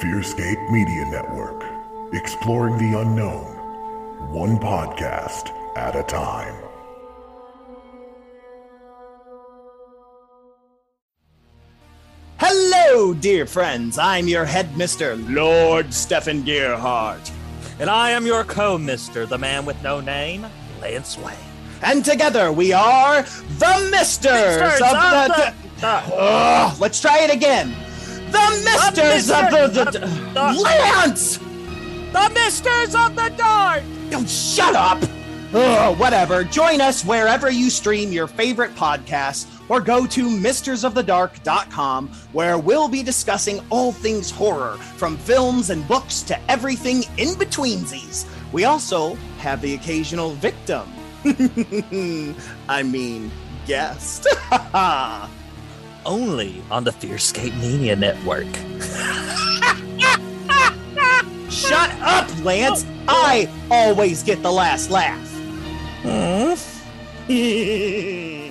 Fearscape Media Network, exploring the unknown, one podcast at a time. Hello, dear friends. I'm your headmister, Lord Stephen Gearhart. And I am your co-mister, the man with no name, Lance Wayne. And together we are the Misters, Misters of, of the. the- Ugh, let's try it again. The Misters of the. the, the- Lance! The Misters of the Dark! Oh, shut up! Ugh, whatever. Join us wherever you stream your favorite podcasts or go to mistersofthedark.com where we'll be discussing all things horror, from films and books to everything in betweensies. We also have the occasional victim. I mean, guest. Only on the Fearscape Media Network. Shut up, Lance! I always get the last laugh. Hmm?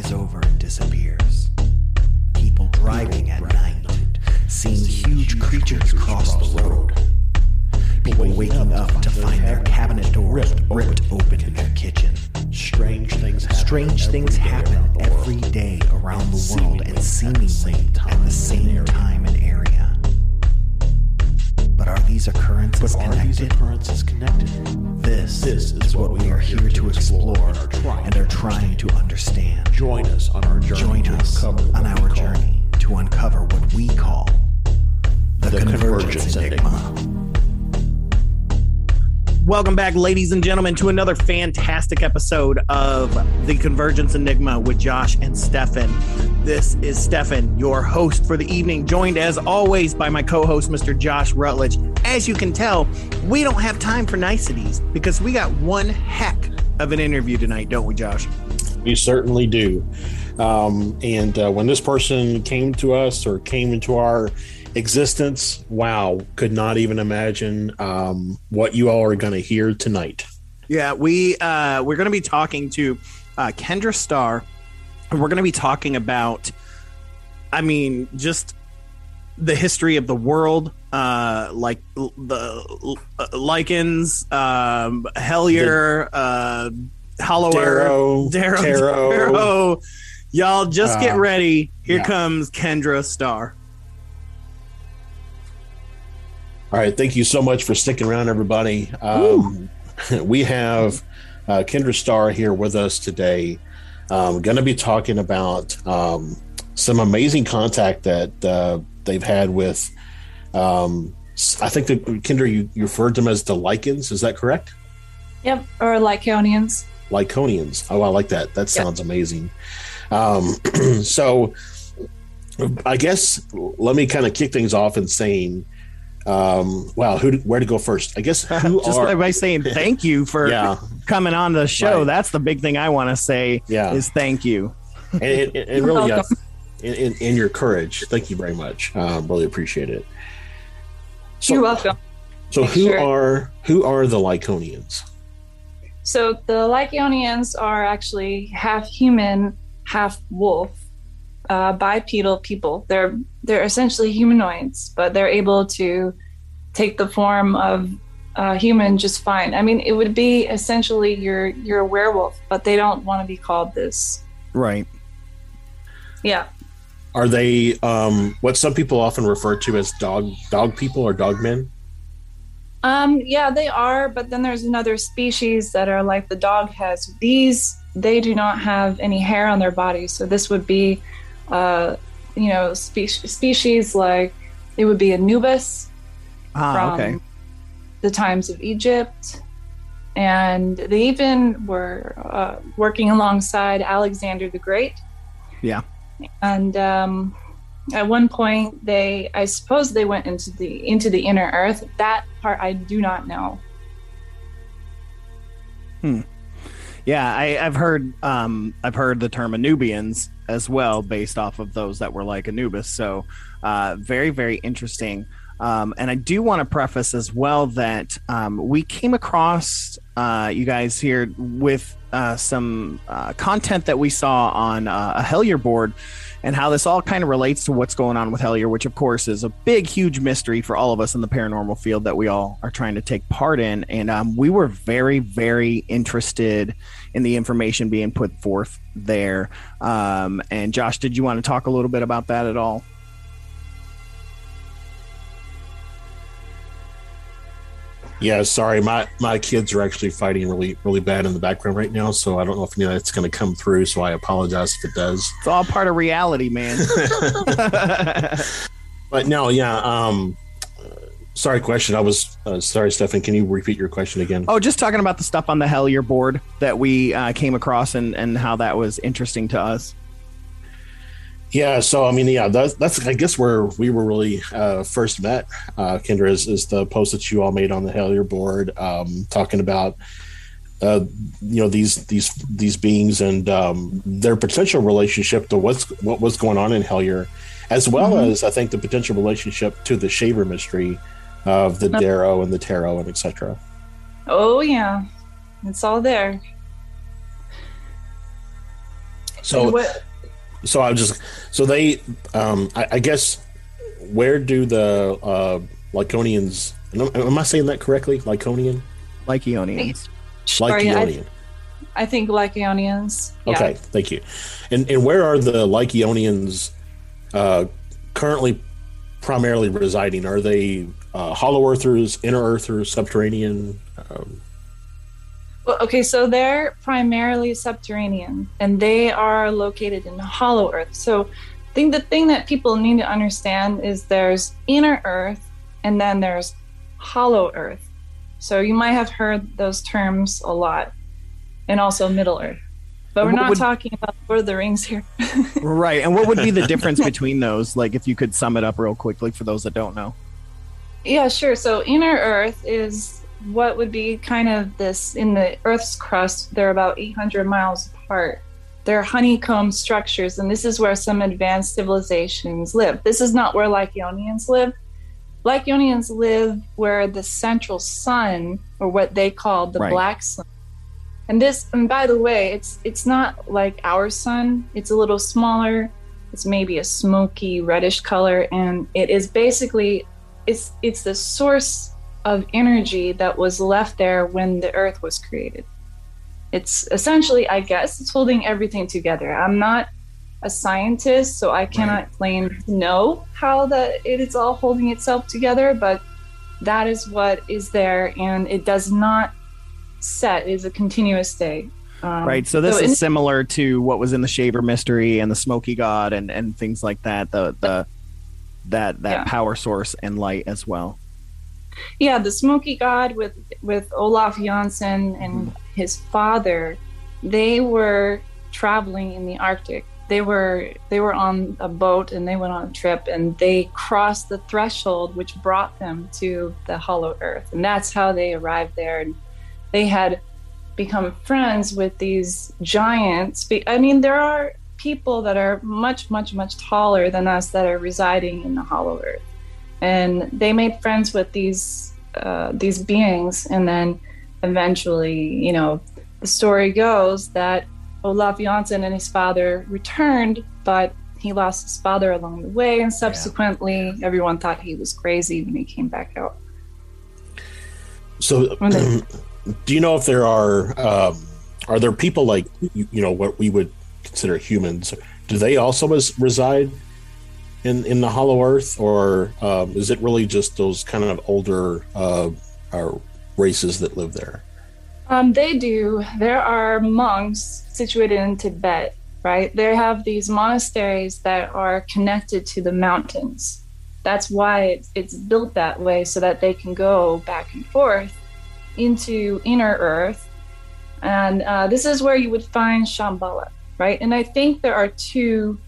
flies over and disappears. People driving at night, seeing huge creatures cross the road. People waking up to find their cabinet doors ripped open in their kitchen. Strange things happen. Strange things happen around the world. around the And world and seemingly seemingly at the same at the same time these occurrences But are these connected? occurrences connected? This, is, what we are here to explore and are trying to understand. Join us on our journey Join to us uncover what on we our call journey to uncover what we call the, The convergence, Convergence enigma. Welcome back, ladies and gentlemen, to another fantastic episode of The Convergence Enigma with Josh and Stefan. This is Stefan, your host for the evening, joined as always by my co host, Mr. Josh Rutledge. As you can tell, we don't have time for niceties because we got one heck of an interview tonight, don't we, Josh? We certainly do. Um, and uh, when this person came to us or came into our existence, wow, could not even imagine um, what you all are going to hear tonight. Yeah, we uh, we're going to be talking to uh, Kendra Starr, and we're going to be talking about, I mean, just the history of the world, uh, like the uh, Lycans, um, Hellier, uh, Hollower, Dero, Dero, Tero. Dero. Y'all just get Uh, ready. Here yeah. comes Kendra Star. All right, thank you so much for sticking around, everybody. Um, we have uh, Kendra Star here with us today. Um, going to be talking about um, some amazing contact that uh, they've had with. Um, s- I think that Kendra, you, you referred to them as the Lycans. Is that correct? Yep, or Lyconians. Lyconians. Oh, I like that. That sounds amazing. Um, so, I guess let me kind of kick things off in saying, um, wow, who, where to go first? I guess who just are by saying thank you for yeah, coming on the show. Right. That's the big thing I want to say yeah, is thank you. and, and, and really, welcome. in, in, in your courage. Thank you very much. Um, really appreciate it. So, You're welcome. So, who Sure. are who are the Lyconians? So the Lyconians are actually half human, half wolf, uh, bipedal people. They're they're essentially humanoids, but they're able to take the form of a human just fine. I mean, it would be essentially you're you're a werewolf, but they don't want to be called this. Right. Yeah. Are they um, what some people often refer to as dog dog people or dog men? Um, yeah, they are, but then there's another species that are like the dog has. These they do not have any hair on their bodies, so this would be, uh, you know, spe- species like it would be Anubis Ah, from okay. the times of Egypt, and they even were uh, working alongside Alexander the Great. Yeah. And um, At one point, they, I suppose, they went into the into the inner earth. That part I do not know. hmm Yeah, I, I've heard um, I've heard the term Anubians as well, based off of those that were like Anubis. So, uh, very very interesting. Um, and I do want to preface as well that um, we came across uh, you guys here with uh, some uh, content that we saw on uh, a Hellier board and how this all kind of relates to what's going on with Hellier, which of course is a big, huge mystery for all of us in the paranormal field that we all are trying to take part in. And um, we were very, very interested in the information being put forth there. Um, and Josh, did you want to talk a little bit about that at all? Yeah, sorry, my my kids are actually fighting really really bad in the background right now, so I don't know if any of that's going to come through. So I apologize if it does. It's all part of reality, man. But no, yeah. Um, sorry, question. I was uh, sorry, Stefan. Can you repeat your question again? oh, just talking about the stuff on the Hellier board that we uh, came across and, and how that was interesting to us. Yeah, so I mean, yeah, that's, that's I guess where we were really uh, first met, uh, Kendra, is, is the post that you all made on the Hellier board, um, talking about uh, you know these these these beings and um, their potential relationship to what's what was going on in Hellier, as well Mhm. as I think the potential relationship to the Shaver mystery of the Dero and the Tero and etc. Oh yeah, it's all there. So what, so I was just so they um I, I guess where do the uh Lyconians am, am I saying that correctly? Lyconian? Lycaonians. sorry, I, Lycaonian. I think Lycaonians. Yeah. Okay, thank you. And and where are the Lycaonians uh currently primarily residing? Are they uh, hollow earthers, inner earthers, subterranean? Um, Well, okay, so they're primarily subterranean and they are located in Hollow Earth. So I think the thing that people need to understand is there's inner Earth and then there's Hollow Earth. So you might have heard those terms a lot, and also Middle Earth. But we're not would- talking about Lord of the Rings here. Right. And what would be the difference between those? Like, if you could sum it up real quickly for those that don't know. Yeah, sure. So inner Earth is what would be kind of this in the Earth's crust. They're about 800 miles apart. They're honeycomb structures, and this is where some advanced civilizations live. This is not where Lycaonians live. Lycaonians live where the central sun, or what they call the Right. black sun. And this, and by the way, it's it's not like our sun. It's a little smaller. It's maybe a smoky reddish color, and it is basically it's it's the source of energy that was left there when the earth was created it's essentially i guess it's holding everything together i'm not a scientist so i cannot claim to know how that it is all holding itself together but that is what is there and it does not set it is a continuous state um, Right. So this in- is similar to what was in the Shaver mystery and the Smoky God and, and things like that. The the that that Yeah. power source and light as well. Yeah the smoky god with with olaf jansen and hmm. his father they were traveling in the arctic. They were they were on a boat and they went on a trip and they crossed the threshold which brought them to the hollow earth. And that's how they arrived there. And they had become friends with these giants. I mean there are people that are much much much taller than us that are residing in the hollow earth and they made friends with these uh, these beings. And then eventually you know the story goes that olaf jansen and his father returned but he lost his father along the way. And subsequently everyone thought he was crazy when he came back out. So, they- do you know if there are um, are there people like you, you know what we would consider humans? Do they also res- reside in in the Hollow Earth, or um, is it really just those kind of older uh, uh, races that live there? Um, they do. There are monks situated in Tibet, right? They have these monasteries that are connected to the mountains. That's why it's, it's built that way so that they can go back and forth into inner earth. And uh, this is where you would find Shambhala, right? And I think there are two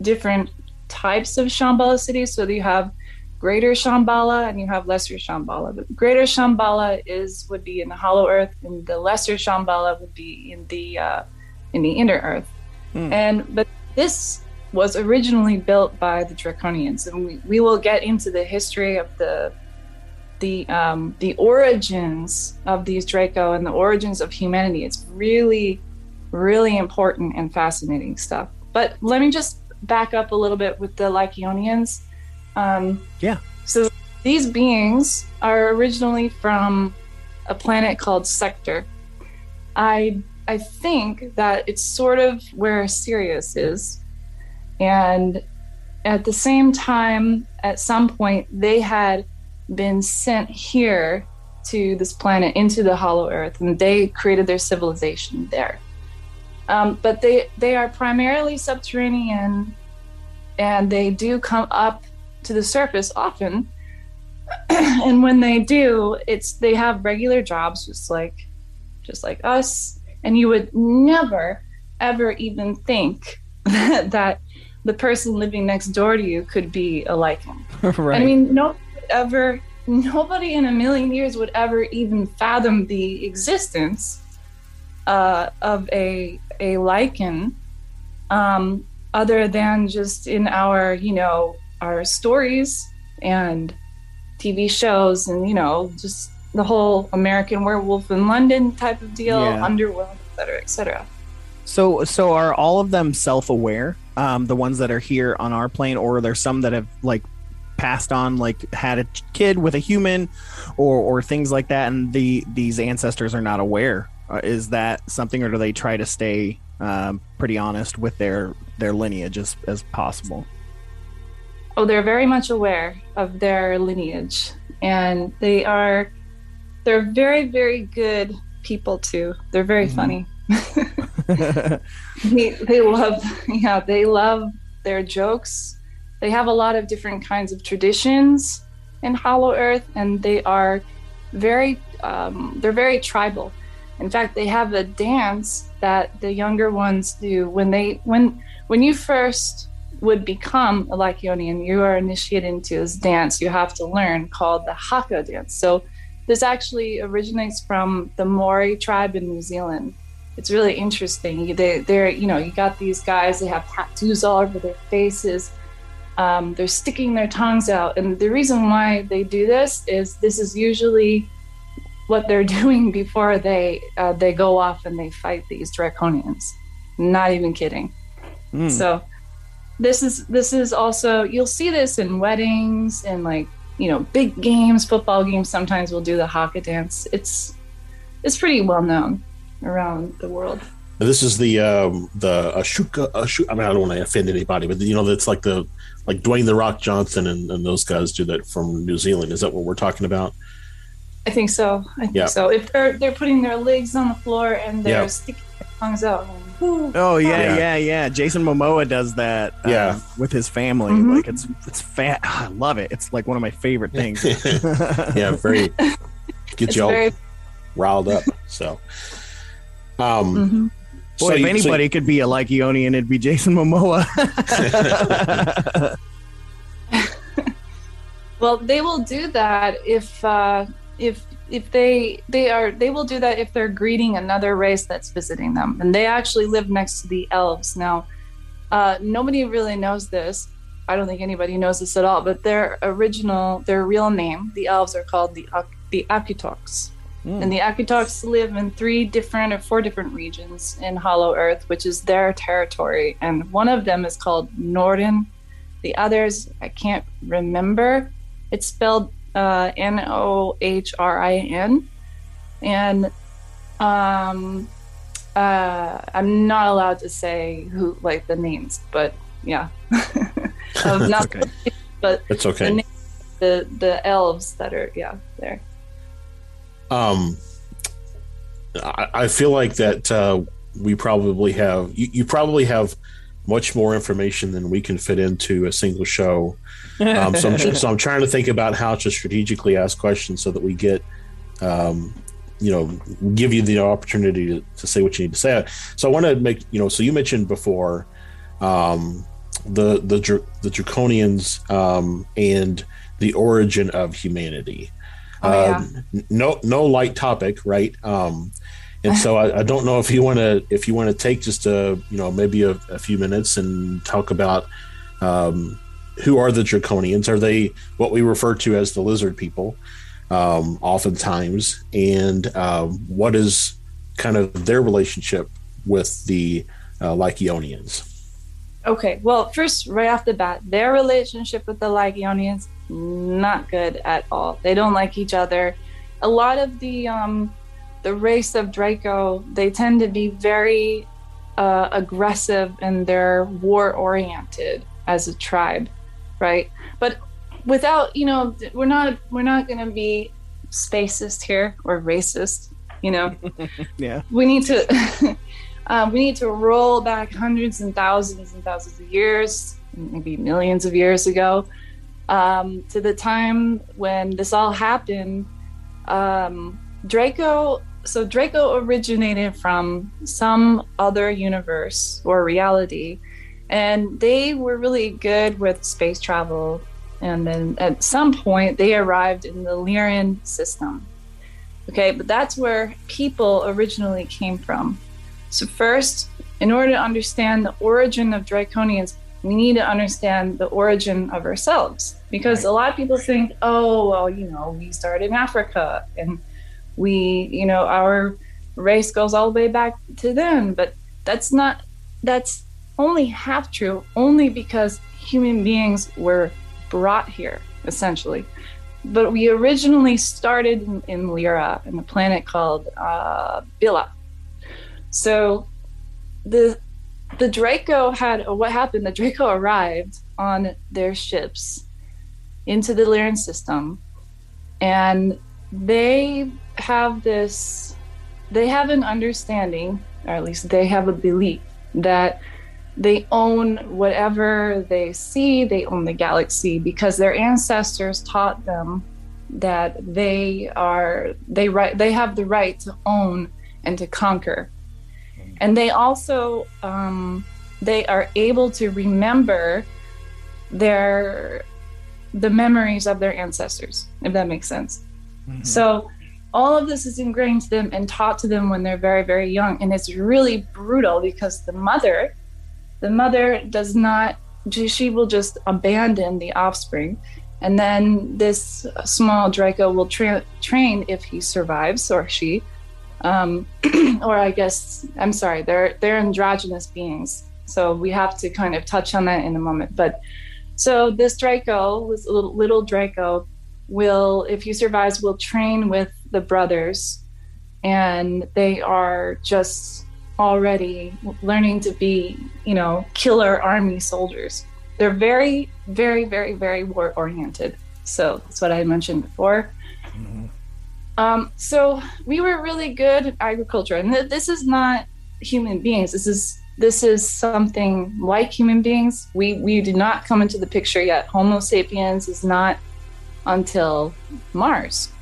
different types of Shambhala cities. So you have Greater Shambhala and you have Lesser Shambhala. But Greater Shambhala is would be in the Hollow Earth, and the Lesser Shambhala would be in the uh, in the Inner Earth. Hmm. And but this was originally built by the Draconians, and we, we will get into the history of the the um, the origins of these Draco and the origins of humanity. It's really really important and fascinating stuff. But let me just back up a little bit with the Lycaonians. Um, Yeah. So these beings are originally from a planet called Sector. I I think that it's sort of where Sirius is, and at the same time, at some point, they had been sent here to this planet into the Hollow Earth, and they created their civilization there. Um, but they they are primarily subterranean, and they do come up to the surface often. and when they do, it's they have regular jobs, just like just like us. And you would never ever even think that, that the person living next door to you could be a Lycan. right. I mean, no ever, nobody in a million years would ever even fathom the existence uh, of a a Lycan, um, other than just in our, you know, our stories and TV shows, and you know, just the whole American Werewolf in London type of deal, Yeah. Underworld, et cetera, et cetera. So, so are all of them self-aware? Um, the ones that are here on our plane, or are there some that have like passed on, like had a kid with a human, or or things like that, and the these ancestors are not aware? Uh, is that something, or do they try to stay um, pretty honest with their their lineage as as possible? Oh, they're very much aware of their lineage, and they are they're very, very good people too. They're very funny. they, they love yeah they love their jokes they have a lot of different kinds of traditions in hollow earth and they are very um, they're very tribal in fact they have a dance that the younger ones do when they when when you first would become a Lycaonian, you are initiated into this dance you have to learn called the Haka dance. So this actually originates from the Maori tribe in New Zealand it's really interesting. They, they're, you know, you got these guys. They have tattoos all over their faces. Um, they're sticking their tongues out, and the reason why they do this is this is usually what they're doing before they uh, they go off and they fight these draconians. Not even kidding. Hmm. So this is this is also you'll see this in weddings and like you know big games, football games. Sometimes we'll do the haka dance. It's it's pretty well known around the world. This is the um, the Ashuka. Ashu- I mean, I don't want to offend anybody, but you know, that's like the like Dwayne the Rock Johnson and, and those guys do that from New Zealand. Is that what we're talking about? I think so. I think Yeah. so. If they're they're putting their legs on the floor and they're Yeah. sticking their tongues out. Whoo. Oh yeah, Yeah. yeah, yeah, Jason Momoa does that. um, Yeah. with his family. Mhm. Like it's it's fat. I love it. It's like one of my favorite things. yeah, very gets It's you all very riled up. So, um, mhm. Boy, so if you- so- anybody could be a Lycaonian, it'd be Jason Momoa. Well, they will do that if uh, if if they they are they will do that if they're greeting another race that's visiting them, and they actually live next to the elves. Now, uh, nobody really knows this. I don't think anybody knows this at all. But their original, their real name, the elves are called the the Akutoks. And the Akutoks live in three different or four different regions in Hollow Earth, which is their territory. And one of them is called Norden. The others, I can't remember. It's spelled uh, N O H R I N. And um, uh, I'm not allowed to say who, like the names, but yeah. not okay. but it's the, okay. na- the the elves that are yeah there. Um, I, I feel like that uh, we probably have you, you probably have much more information than we can fit into a single show. Um, so, I'm, so I'm trying to think about how to strategically ask questions so that we get, um, you know, give you the opportunity to, to say what you need to say. So I want to make, you know, so you mentioned before um, the the the Draconians um, and the origin of humanity. Oh, yeah. Um, no no light topic, right? Um, and so I, I don't know if you want to if you want to take just a you know maybe a, a few minutes and talk about um, who are the Draconians? Are they what we refer to as the lizard people? Um, oftentimes, and um, what is kind of their relationship with the uh, Lycaonians? Okay, well, first, right off the bat, their relationship with the Lycaonians not good at all. They don't like each other. A lot of the um, the race of Draco, they tend to be very uh, aggressive and they're war oriented as a tribe, right? But without, you know, we're not we're not going to be spacist here or racist, you know. Yeah. we need to um, we need to roll back hundreds and thousands and thousands of years, maybe millions of years ago, um, to the time when this all happened. Um, Draco, so Draco originated from some other universe or reality, and they were really good with space travel. And then at some point, they arrived in the Lyran system. Okay, but that's where people originally came from. So, first, in order to understand the origin of Draconians, we need to understand the origin of ourselves. Because a lot of people think, oh, well, you know, we started in Africa and we, you know, our race goes all the way back to them. But that's not, that's only half true, only because human beings were brought here, essentially. But we originally started in, in Lyra, in a planet called uh. So the the Draco had what happened? The Draco arrived on their ships into the Lyran system, and they have this. They have an understanding, or at least they have a belief that they own whatever they see. They own the galaxy because their ancestors taught them that they are they right they have the right to own and to conquer and they also um, they are able to remember their the memories of their ancestors if that makes sense so all of this is ingrained to them and taught to them when they're very very young and it's really brutal because the mother the mother does not she will just abandon the offspring and then this small draco will tra- train if he survives or she um, or I guess I'm sorry, they're they're androgynous beings. So we have to kind of touch on that in a moment. But so this Draco, this little, little Draco, will, if he survives, will train with the brothers, and they are just already learning to be, you know, killer army soldiers. They're very, very, very, very war oriented. So that's what I mentioned before. Um, so we were really good at agriculture, and th- this is not human beings. This is this is something like human beings. We we do not come into the picture yet. Homo sapiens is not until Mars,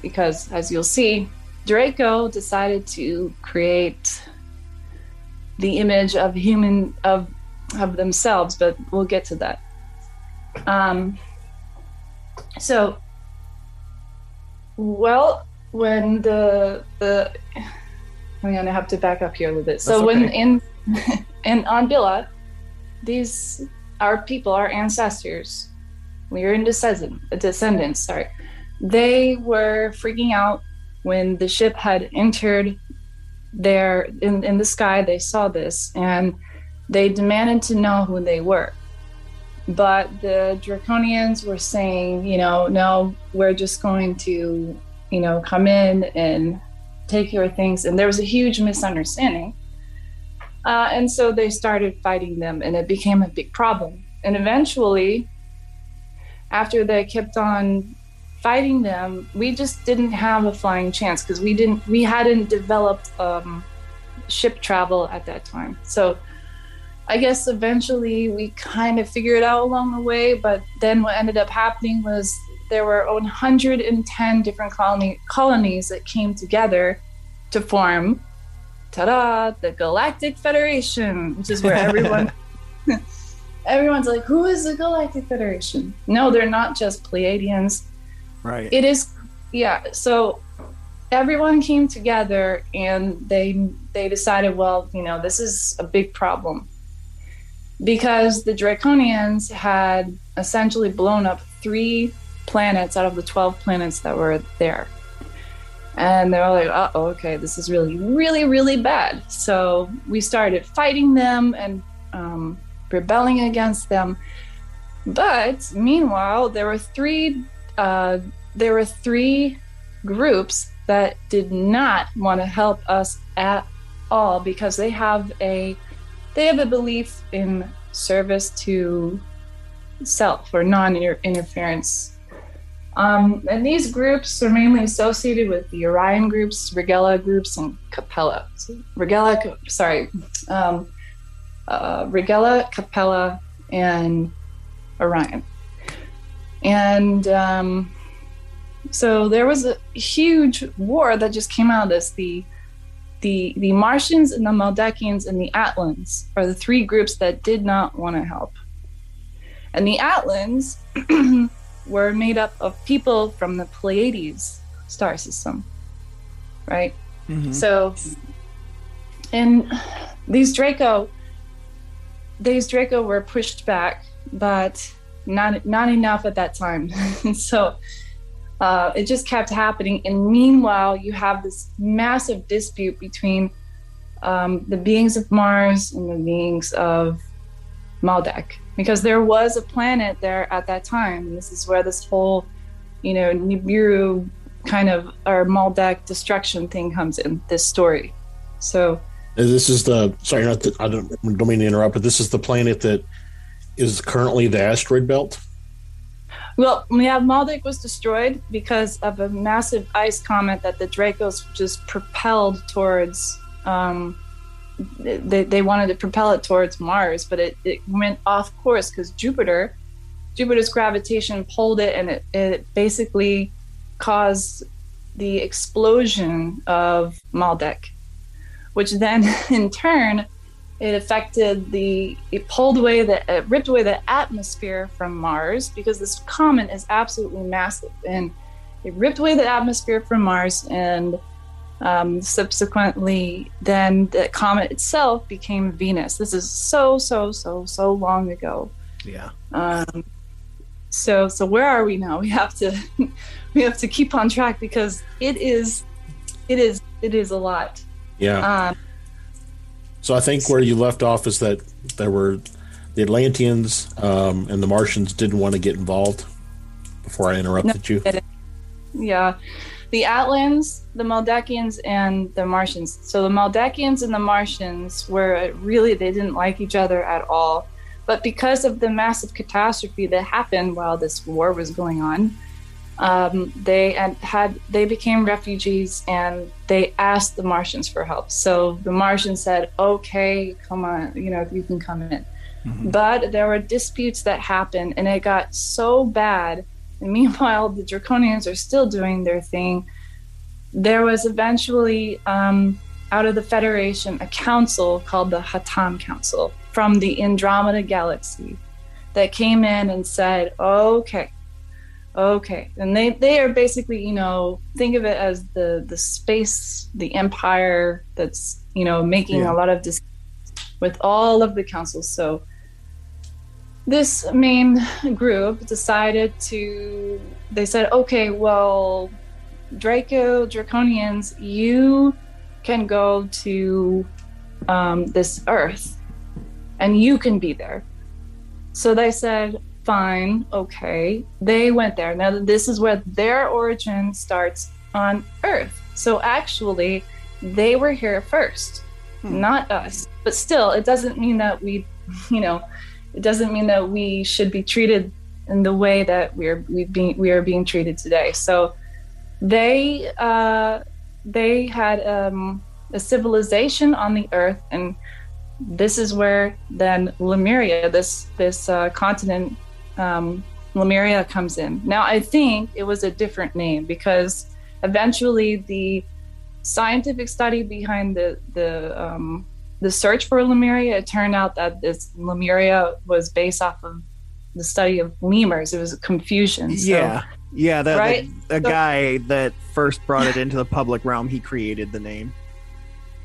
because as you'll see, Draco decided to create the image of human of of themselves, but we'll get to that. Um, so well, when the the I'm gonna have to back up here a little bit. So That's when in in on Bila, these our people, our ancestors, are in descendant, descendants. Sorry, they were freaking out when the ship had entered their in in the sky. They saw this and they demanded to know who they were. But the Draconians were saying, you know, no, we're just going to, you know, come in and take your things. And there was a huge misunderstanding. Uh, and so they started fighting them, and it became a big problem. And eventually, after they kept on fighting them, we just didn't have a flying chance because we didn't, we hadn't developed um, ship travel at that time. So I guess eventually we kind of figured it out along the way, but then what ended up happening was there were 110 different colony, colonies that came together to form, ta-da, the Galactic Federation, which is where everyone everyone's like, who is the Galactic Federation? No, they're not just Pleiadians. Right. It is, yeah. So everyone came together and they they decided, well, you know, this is a big problem because the Draconians had essentially blown up three planets out of the 12 planets that were there. And they were like, uh oh, okay, this is really, really, really bad. So we started fighting them and um, rebelling against them. But meanwhile, there were three uh, there were three groups that did not want to help us at all because they have a they have a belief in service to self or non-interference um, and these groups are mainly associated with the Orion groups, Regella groups, and Capella. So Regella, sorry, um, uh, Regella, Capella, and Orion. And um, so there was a huge war that just came out of this. The the the Martians and the Maldekians and the Atlans are the three groups that did not want to help. And the Atlans were made up of people from the Pleiades star system, right? Mhm. So, and these Draco, these Draco were pushed back, but not not enough at that time. so, uh, it just kept happening. And meanwhile, you have this massive dispute between um, the beings of Mars and the beings of Maldek, because there was a planet there at that time. And this is where this whole, you know, Nibiru kind of or Maldek destruction thing comes in this story. So This is the sorry, not the, I don't, don't mean to interrupt, but this is the planet that is currently the asteroid belt. Well, yeah, Maldek was destroyed because of a massive ice comet that the Dracos just propelled towards. Um, they, they wanted to propel it towards Mars, but it, it went off course because Jupiter, Jupiter's gravitation pulled it, and it, it basically caused the explosion of Maldek, which then in turn it affected the it pulled away the it ripped away the atmosphere from mars because this comet is absolutely massive. And it ripped away the atmosphere from mars and um, subsequently then the comet itself became venus. This is so so so so long ago. Yeah. um, so so where are we now? We have to we have to keep on track because it is it is it is a lot Yeah. um, So I think where you left off is that there were the Atlanteans um, and the Martians didn't want to get involved. Before I interrupted you, Yeah. The Atlans, the Maldekians, and the Martians. So the Maldekians and the Martians were really, they didn't like each other at all. But because of the massive catastrophe that happened while this war was going on, um, they had, had they became refugees and they asked the Martians for help. So the Martians said, "Okay, come on, you know, you can come in." But there were disputes that happened, and it got so bad. And meanwhile, the Draconians are still doing their thing. There was eventually, um, out of the Federation, a council called the Hatam Council from the Andromeda Galaxy that came in and said, okay, okay. And they, they are basically, you know, think of it as the, the space, the empire that's, you know, making Yeah. a lot of decisions with all of the councils. So this main group decided to they said okay well draco draconians you can go to um, this earth and you can be there so they said fine okay. They went there. Now this is where their origin starts on earth. So actually they were here first not us. But still it doesn't mean that we you know it doesn't mean that we should be treated in the way that we're we being we are being treated today. So they uh, they had um, a civilization on the earth, and this is where then Lemuria, this this uh, continent, um, Lemuria comes in. Now I think it was a different name because eventually the scientific study behind the the um, the search for Lemuria, it turned out that this Lemuria was based off of the study of lemurs. It was a confusion. So, yeah, yeah. The, Right? the, the So- guy that first brought it into the public realm, he created the name.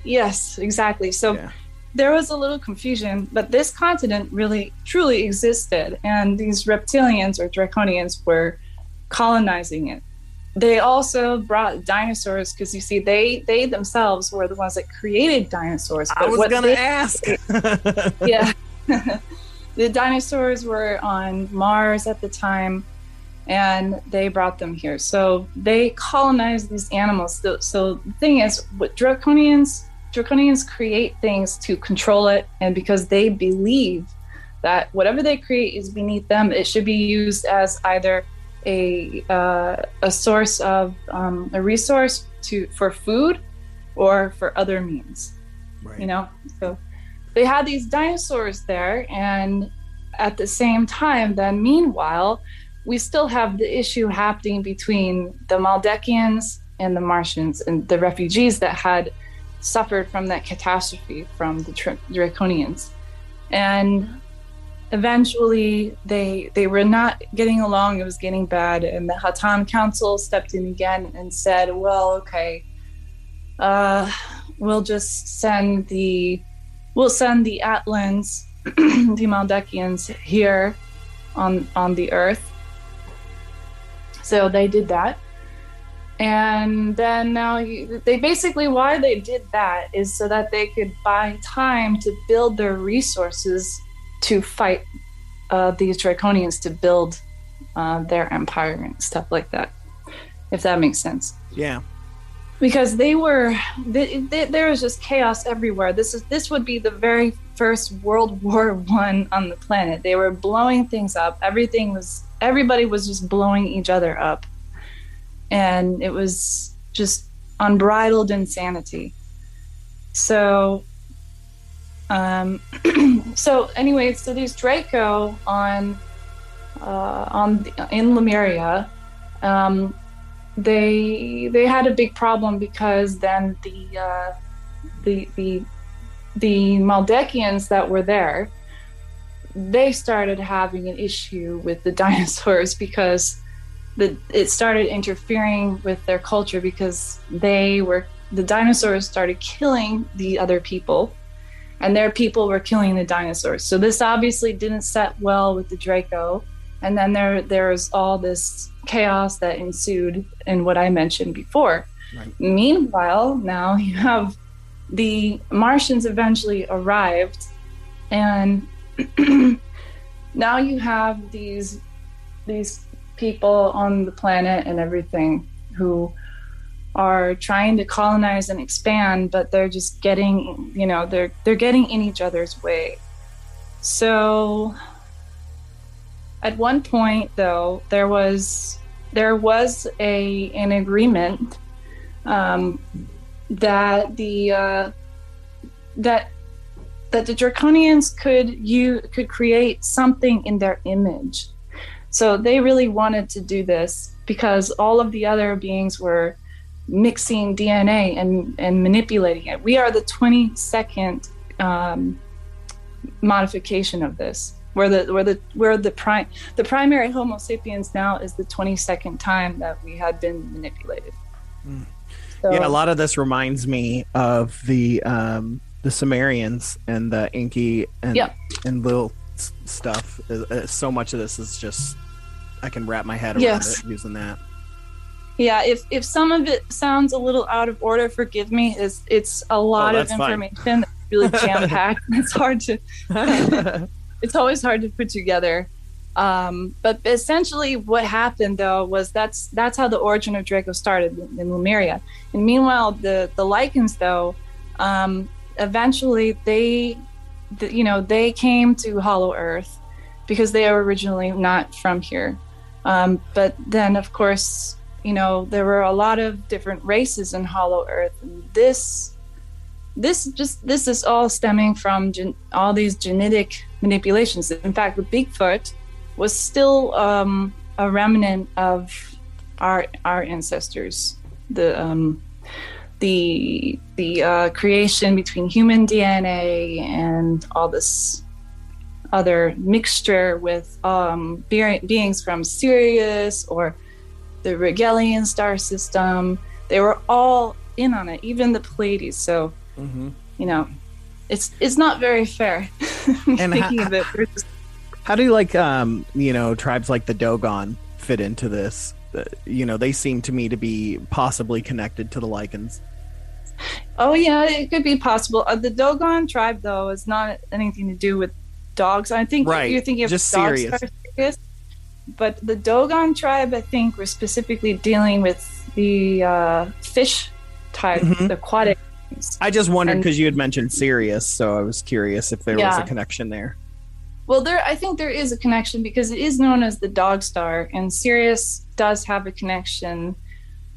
Yes, exactly. So Yeah. There was a little confusion, but this continent really truly existed, and these reptilians or draconians were colonizing it. They also brought dinosaurs because you see, they they themselves were the ones that created dinosaurs. I was gonna they- ask. yeah. the dinosaurs were on Mars at the time and they brought them here. So they colonized these animals. So, so the thing is, what draconians draconians create things to control it and because they believe that whatever they create is beneath them, it should be used as either a uh, a source of um, a resource to for food or for other means Right. you know so they had these dinosaurs there and at the same time then meanwhile we still have the issue happening between the Maldekians and the Martians and the refugees that had suffered from that catastrophe from the Dra- Draconians. And eventually they they were not getting along. It was getting bad. And the Hatan council stepped in again and said well okay uh we'll just send the we'll send the Atlans, the Maldekians here on on the Earth. So they did that, and then now you, they basically why they did that is so that they could buy time to build their resources to fight uh, these Draconians to build uh, their empire and stuff like that. If that makes sense yeah. because they were th th there was just chaos everywhere this is this would be the very first world war one on the planet they were blowing things up everything was everybody was just blowing each other up and it was just unbridled insanity. So um so anyway so these draco on uh on in lemuria. Um they they had a big problem because then the uh, the the the Maldekians that were there they started having an issue with the dinosaurs because the it started interfering with their culture because they were the dinosaurs started killing the other people and their people were killing the dinosaurs so this obviously didn't set well with the Draco and then there there's all this chaos that ensued in what I mentioned before. Right. Meanwhile, now you have the Martians eventually arrived, and now you have these these people on the planet and everything who are trying to colonize and expand, but they're just getting you know they're they're getting in each other's way. So at one point though there was there was a an agreement um, that the uh, that that the draconians could you could create something in their image so they really wanted to do this because all of the other beings were mixing dna and and manipulating it we are the 22nd um, modification of this where the where the where the prime the primary Homo sapiens now is the 22nd time that we had been manipulated. Mm. So, yeah, a lot of this reminds me of the um, the Sumerians and the Enki and Yep. and Lil stuff. Uh, uh, so much of this is just I can wrap my head around Yes. it using that. yeah, if if some of it sounds a little out of order, forgive me. It's it's a lot of Oh, fine. information, that's really jam packed. it's hard to it's always hard to put together. Um, but essentially, what happened though was that's that's how the origin of Draco started in, in Lemuria. And meanwhile, the the Lycans though, um, eventually they, the, you know, they came to Hollow Earth because they are originally not from here. Um, but then, of course, you know, there were a lot of different races in Hollow Earth. And this this just this is all stemming from gen- all these genetic manipulations. In fact, the Bigfoot was still um, a remnant of our our ancestors. The um, the the uh, creation between human DNA and all this other mixture with um, be- beings from Sirius or the Regalian star system. They were all in on it, even the Pleiades. So, Mm-hmm. you know, it's it's not very fair. And thinking ha- of it, just- How do you like um you know tribes like the Dogon fit into this? You know, they seem to me to be possibly connected to the Lycans. oh yeah, it could be possible. Uh, the Dogon tribe, though, is not anything to do with dogs. I think Right, you're thinking of just dogs Sirius. are But the Dogon tribe, I think, were specifically dealing with the uh, fish type, Mhm. the aquatic. I just wondered because you had mentioned Sirius, so I was curious if there was a connection there. Well, there, I think there is a connection because it is known as the Dog Star, and Sirius does have a connection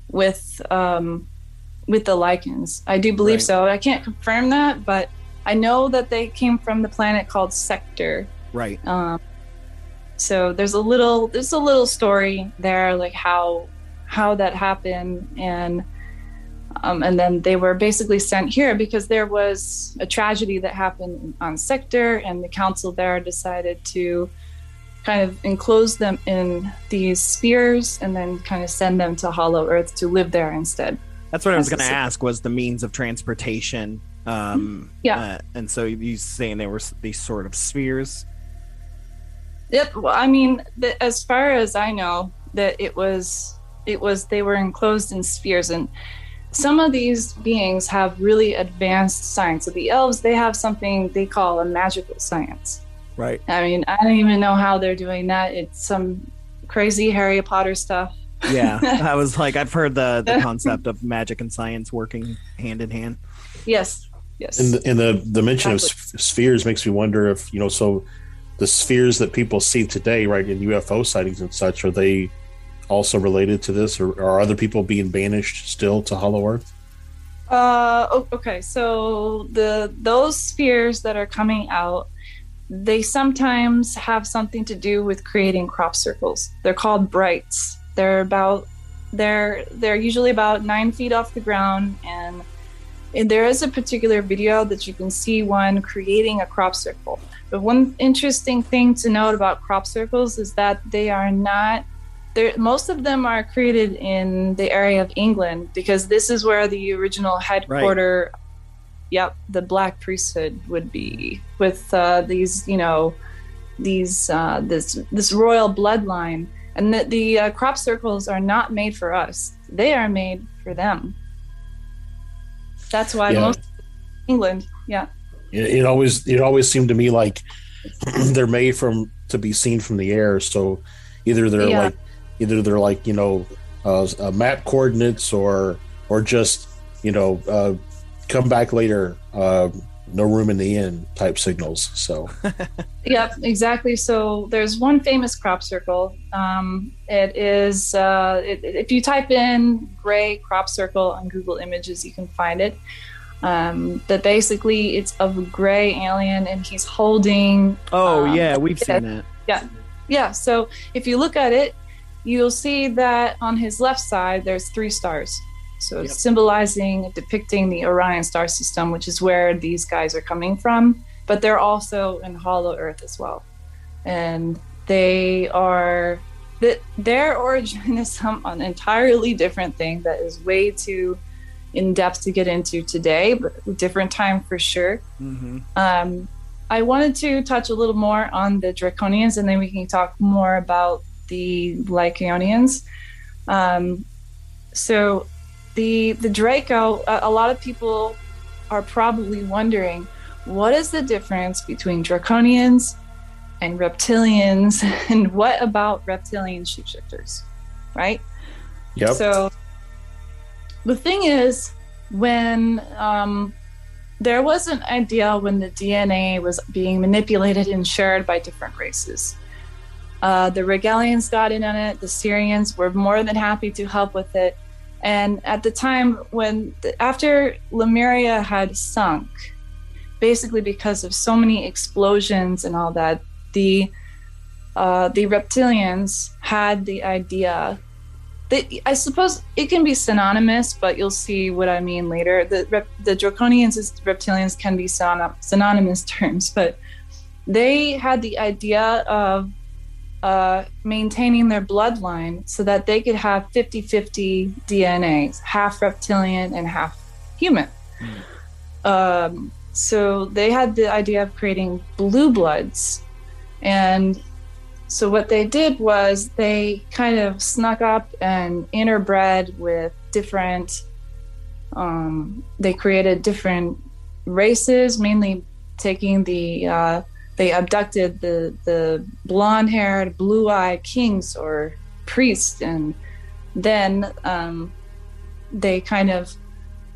with um, with the Lycans. I do believe Right. so. I can't confirm that, but I know that they came from the planet called Sector. Right. Um, so there's a little there's a little story there, like how how that happened, and um, and then they were basically sent here because there was a tragedy that happened on Sector, and the council there decided to kind of enclose them in these spheres and then kind of send them to Hollow Earth to live there instead. That's what I was going to ask was the means of transportation. Um, Yeah. uh, and so you saying they were these sort of spheres. Yep. Well, I mean, the, as far as I know, that it was it was they were enclosed in spheres, and some of these beings have really advanced science. So the elves, they have something they call a magical science. Right. I mean, I don't even know how they're doing that. It's some crazy Harry Potter stuff. Yeah. I was like, I've heard the, the concept of magic and science working hand in hand. Yes. Yes. And the, and the the mention of Exactly. s- spheres makes me wonder if you know so the spheres that people see today, right, in UFO sightings and such, are they also related to this, or are other people being banished still to Hollow Earth? Uh, okay, so the those spheres that are coming out, they sometimes have something to do with creating crop circles. They're called brights. They're about they're they're usually about nine feet off the ground, and, and there is a particular video that you can see one creating a crop circle. But one interesting thing to note about crop circles is that they are not there most of them are created in the area of England because this is where the original headquarter yep the black priesthood would be with uh, these you know these uh, this this royal bloodline and the, the uh, crop circles are not made for us they are made for them that's why Yeah. most England yeah It, it always it always seemed to me like they're made from to be seen from the air. So either they're Yeah. like either they're like you know uh, uh, map coordinates or or just you know uh, come back later. Uh, no room in the inn type signals. So Yep, exactly. So there's one famous crop circle. Um, it is uh, it, if you type in gray crop circle on Google Images, you can find it. Um, that basically it's of a gray alien, and he's holding. Oh, um, yeah, we've yeah. seen that. Yeah. So if you look at it, you'll see that on his left side there's three stars. So it's Yep. symbolizing, depicting the Orion star system, which is where these guys are coming from. But they're also in Hollow Earth as well, and they are that their origin is some an entirely different thing that is way too in depth to get into today, but a different time for sure. Mm-hmm. Um, I wanted to touch a little more on the Draconians, and then we can talk more about the Lycaonians. Um, so, the the Draco. A, a lot of people are probably wondering, what is the difference between Draconians and reptilians, and what about reptilian shapeshifters, right? yep. So the thing is, when um, there was an idea when the DNA was being manipulated and shared by different races. Uh, the Regalians got in on it. The Sirians were more than happy to help with it. And at the time when, after Lemuria had sunk, basically because of so many explosions and all that, the uh, the reptilians had the idea they, I suppose it can be synonymous, but you'll see what I mean later. The the draconians reptilians can be synonymous terms, but they had the idea of uh, maintaining their bloodline so that they could have 50-50 DNAs, half reptilian and half human. Mm. Um, so they had the idea of creating blue bloods and so what they did was they kind of snuck up and interbred with different. Um, they created different races, mainly taking the. Uh, they abducted the the blonde-haired, blue-eyed kings or priests, and then um, they kind of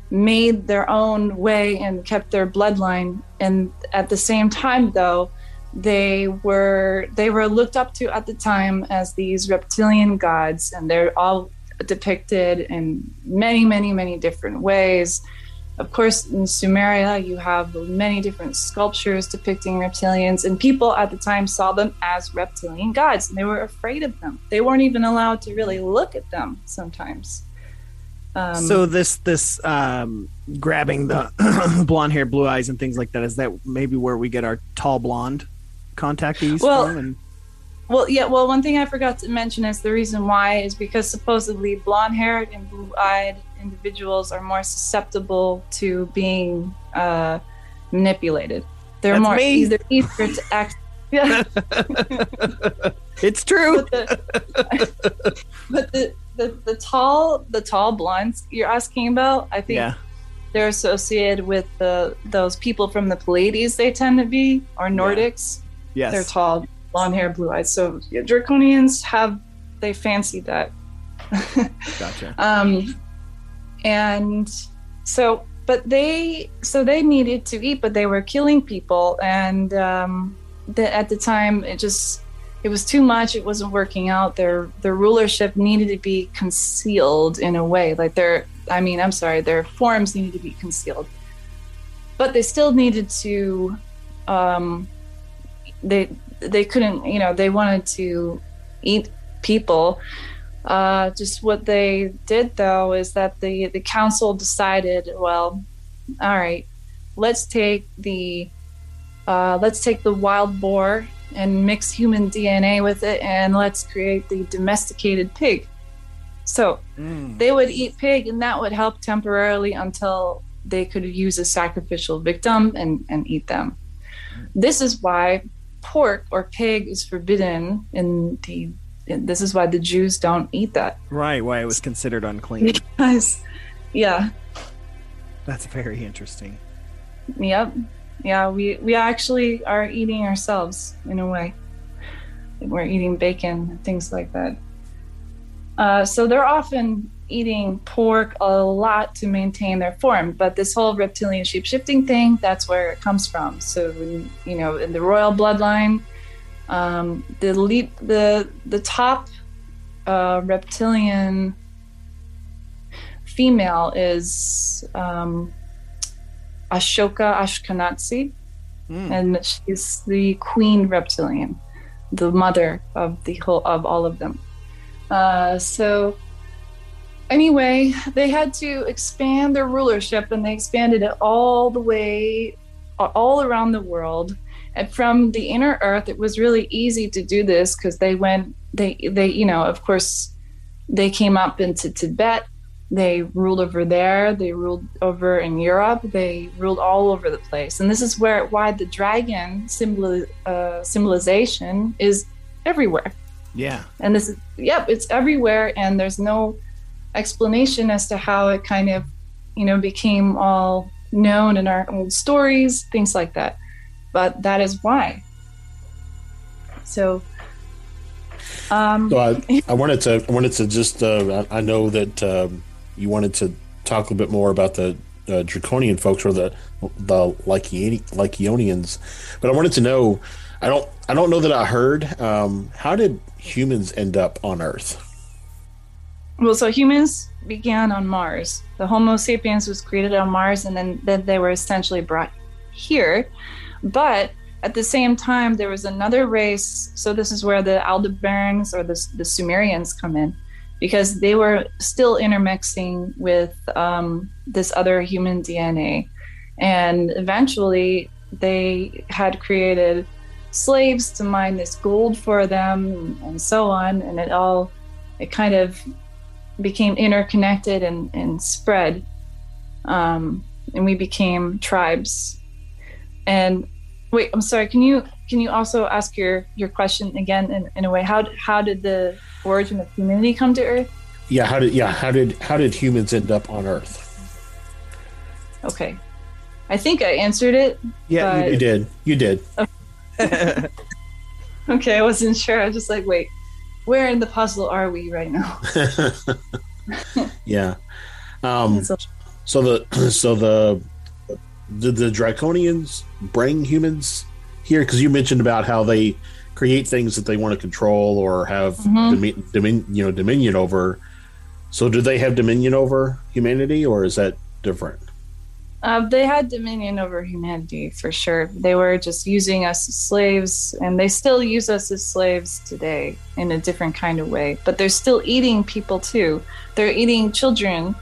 made their own way and kept their bloodline. And at the same time, though, they were they were looked up to at the time as these reptilian gods. And they're all depicted in many many many different ways of course in sumeria you have many different sculptures depicting reptilians and people at the time saw them as reptilian gods and they were afraid of them they weren't even allowed to really look at them sometimes um, so this this um, grabbing the blonde hair blue eyes and things like that is that maybe where we get our tall blonde contactees well, from? And... Well, yeah. Well, one thing I forgot to mention is the reason why is because supposedly blonde-haired and blue-eyed individuals are more susceptible to being uh, manipulated. They're That's more me. easier to act. Yeah, it's true. But, the, but the, the the tall the tall blondes you're asking about, I think. Yeah they're associated with the those people from the Pleiades. They tend to be or Nordics. Yes. They're tall, blonde hair, blue eyes. So yeah, Draconians have they fancied that. gotcha. Um, and so, but they so they needed to eat, but they were killing people, and um, the, at the time it just it was too much. It wasn't working out. Their their rulership needed to be concealed in a way, like their I mean, I'm sorry, their forms needed to be concealed, but they still needed to um, they they couldn't you know they wanted to eat people uh, just what they did though is that the the council decided well all right let's take the uh, let's take the wild boar and mix human dna with it and let's create the domesticated pig so mm. they would eat pig and that would help temporarily until they could use a sacrificial victim and, and eat them this is why pork or pig is forbidden in the this is why the Jews don't eat that. Right, why it was considered unclean. Because, yeah. That's very interesting. Yep. Yeah, we we actually are eating ourselves in a way. We're eating bacon and things like that. Uh, so they're often eating pork a lot to maintain their form. But this whole reptilian shape shifting thing, that's where it comes from. So, you know, in the royal bloodline, um, the lead, the the top uh, reptilian female is um, Ashoka Ashkenazi, mm. and she's the queen reptilian, the mother of the whole of all of them. Uh, so anyway, they had to expand their rulership and they expanded it all the way, all around the world. And from the inner earth, it was really easy to do this because they went, they, they, you know, of course, they came up into Tibet. They ruled over there. They ruled over in Europe. They ruled all over the place. And this is where why the dragon symbol, uh, symbolization is everywhere. Yeah. And this is, yep, it's everywhere. And there's no explanation as to how it kind of, you know, became all known in our old stories, things like that. But that is why. So, um, so I, I wanted to, I wanted to just, uh, I, I know that um, you wanted to talk a bit more about the uh, draconian folks or the the Lycaonians, but I wanted to know. I don't. I don't know that I heard. Um, how did humans end up on Earth? well, so humans began on Mars. The Homo sapiens was created on Mars, and then, then they were essentially brought here. But at the same time, there was another race. So this is where the Aldebarans or the, the Sumerians come in, because they were still intermixing with um, this other human DNA. And eventually, they had created slaves to mine this gold for them and so on. And it all, it kind of became interconnected and, and spread. Um, and we became tribes. And wait, I'm sorry. Can you can you also ask your your question again in, in a way? How how did the origin of humanity come to Earth? Yeah, how did yeah how did how did humans end up on Earth? Okay, I think I answered it. Yeah, but- You did. You did. Okay, I wasn't sure. I was just like, wait, where in the puzzle are we right now? yeah. Um, So- so the so the did the draconians bring humans here? Because you mentioned about how they create things that they want to control or have Mhm. domin, domin, you know dominion over. So do they have dominion over humanity, or is that different? Uh, they had dominion over humanity for sure. They were just using us as slaves, and they still use us as slaves today in a different kind of way. But they're still eating people too. They're eating children.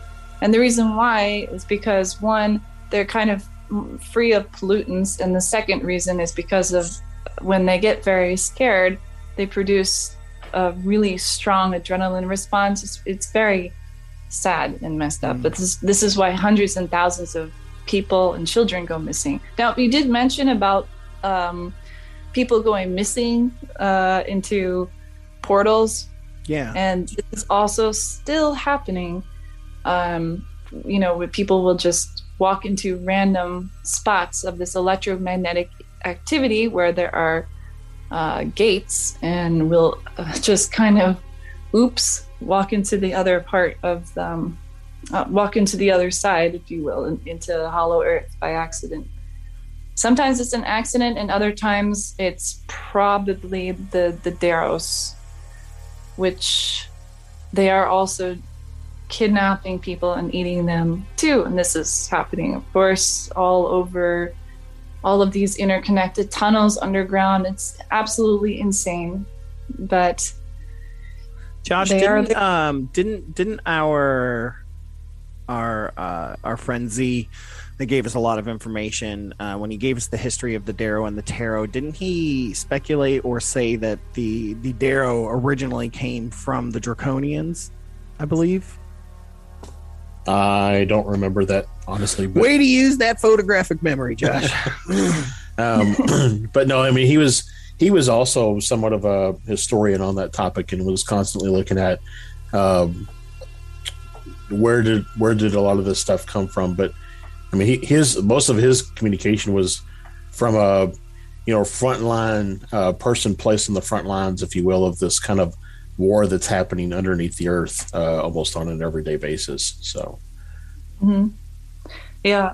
And the reason why is because one, they're kind of free of pollutants. And the second reason is because of when they get very scared, they produce a really strong adrenaline response. It's, it's very sad and messed up. But this, this is why hundreds and thousands of people and children go missing. Now, you did mention about um, people going missing uh, into portals, yeah. and this is also still happening. Um, you know, people will just walk into random spots of this electromagnetic activity where there are uh, gates, and will uh, just kind of, oops, walk into the other part of um, uh, walk into the other side, if you will, in, into Hollow Earth by accident. Sometimes it's an accident, and other times it's probably the the Daros, which they are also kidnapping people and eating them too. And this is happening, of course, all over all of these interconnected tunnels underground. It's absolutely insane, but Josh, didn't um didn't didn't our our uh our friend Z that gave us a lot of information uh, when he gave us the history of the Dero and the Tero. Didn't he speculate or say that the the Dero originally came from the Draconians? I believe. I don't remember that honestly, but Way to use that photographic memory, Josh. um, but no, I mean he was he was also somewhat of a historian on that topic and was constantly looking at um, where did where did a lot of this stuff come from. But I mean, he, his most of his communication was from a you know frontline uh, person placed in the front lines, if you will, of this kind of war that's happening underneath the earth uh, almost on an everyday basis. So hmm Yeah.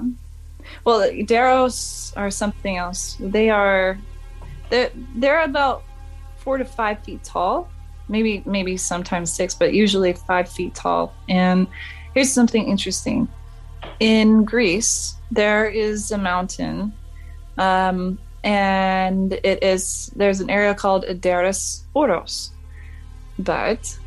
Well, Daros are something else. They are they're they're about four to five feet tall, maybe maybe sometimes six, but usually five feet tall. And here's something interesting: in Greece, there is a mountain, um, and it is there's an area called Adaris Oros, but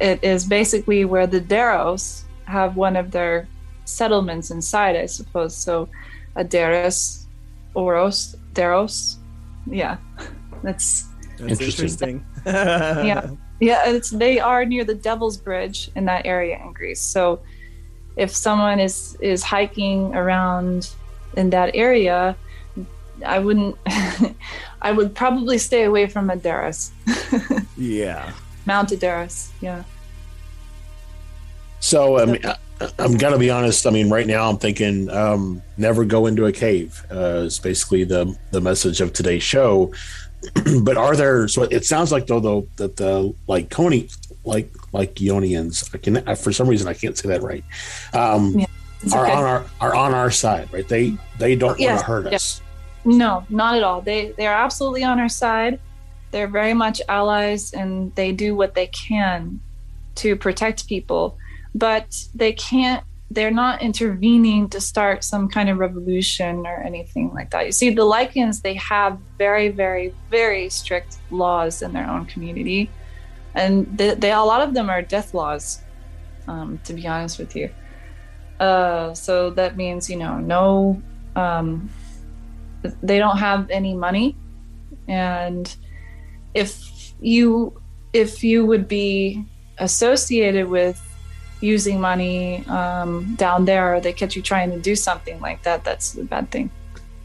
it is basically where the Daros have one of their settlements inside, I suppose. So, Adaris, Oros, Daros, yeah, that's That's Interesting. yeah, yeah. It's they are near the Devil's Bridge in that area in Greece. So, if someone is is hiking around in that area, I wouldn't. I would probably stay away from Adaris, yeah. Mount Adaris. Yeah. So I mean, I'm gonna be honest. I mean, right now I'm thinking um, never go into a cave. Uh, is basically the the message of today's show. but are there? So it sounds like though though that the like Coney like like Ionians. I can I, for some reason I can't say that right. Um, Yeah, are okay. on our are on our side, right? They they don't want to hurt yeah. us. No, not at all. They they are absolutely on our side. They're very much allies and they do what they can to protect people, but they can't they're not intervening to start some kind of revolution or anything like that. You see the Lycans they have very very very strict laws in their own community. and they, they a lot of them are death laws. Um, to be honest with you, uh, so that means you know no, um, they don't have any money, and if you if you would be associated with using money um, down there or they catch you trying to do something like that that's a bad thing.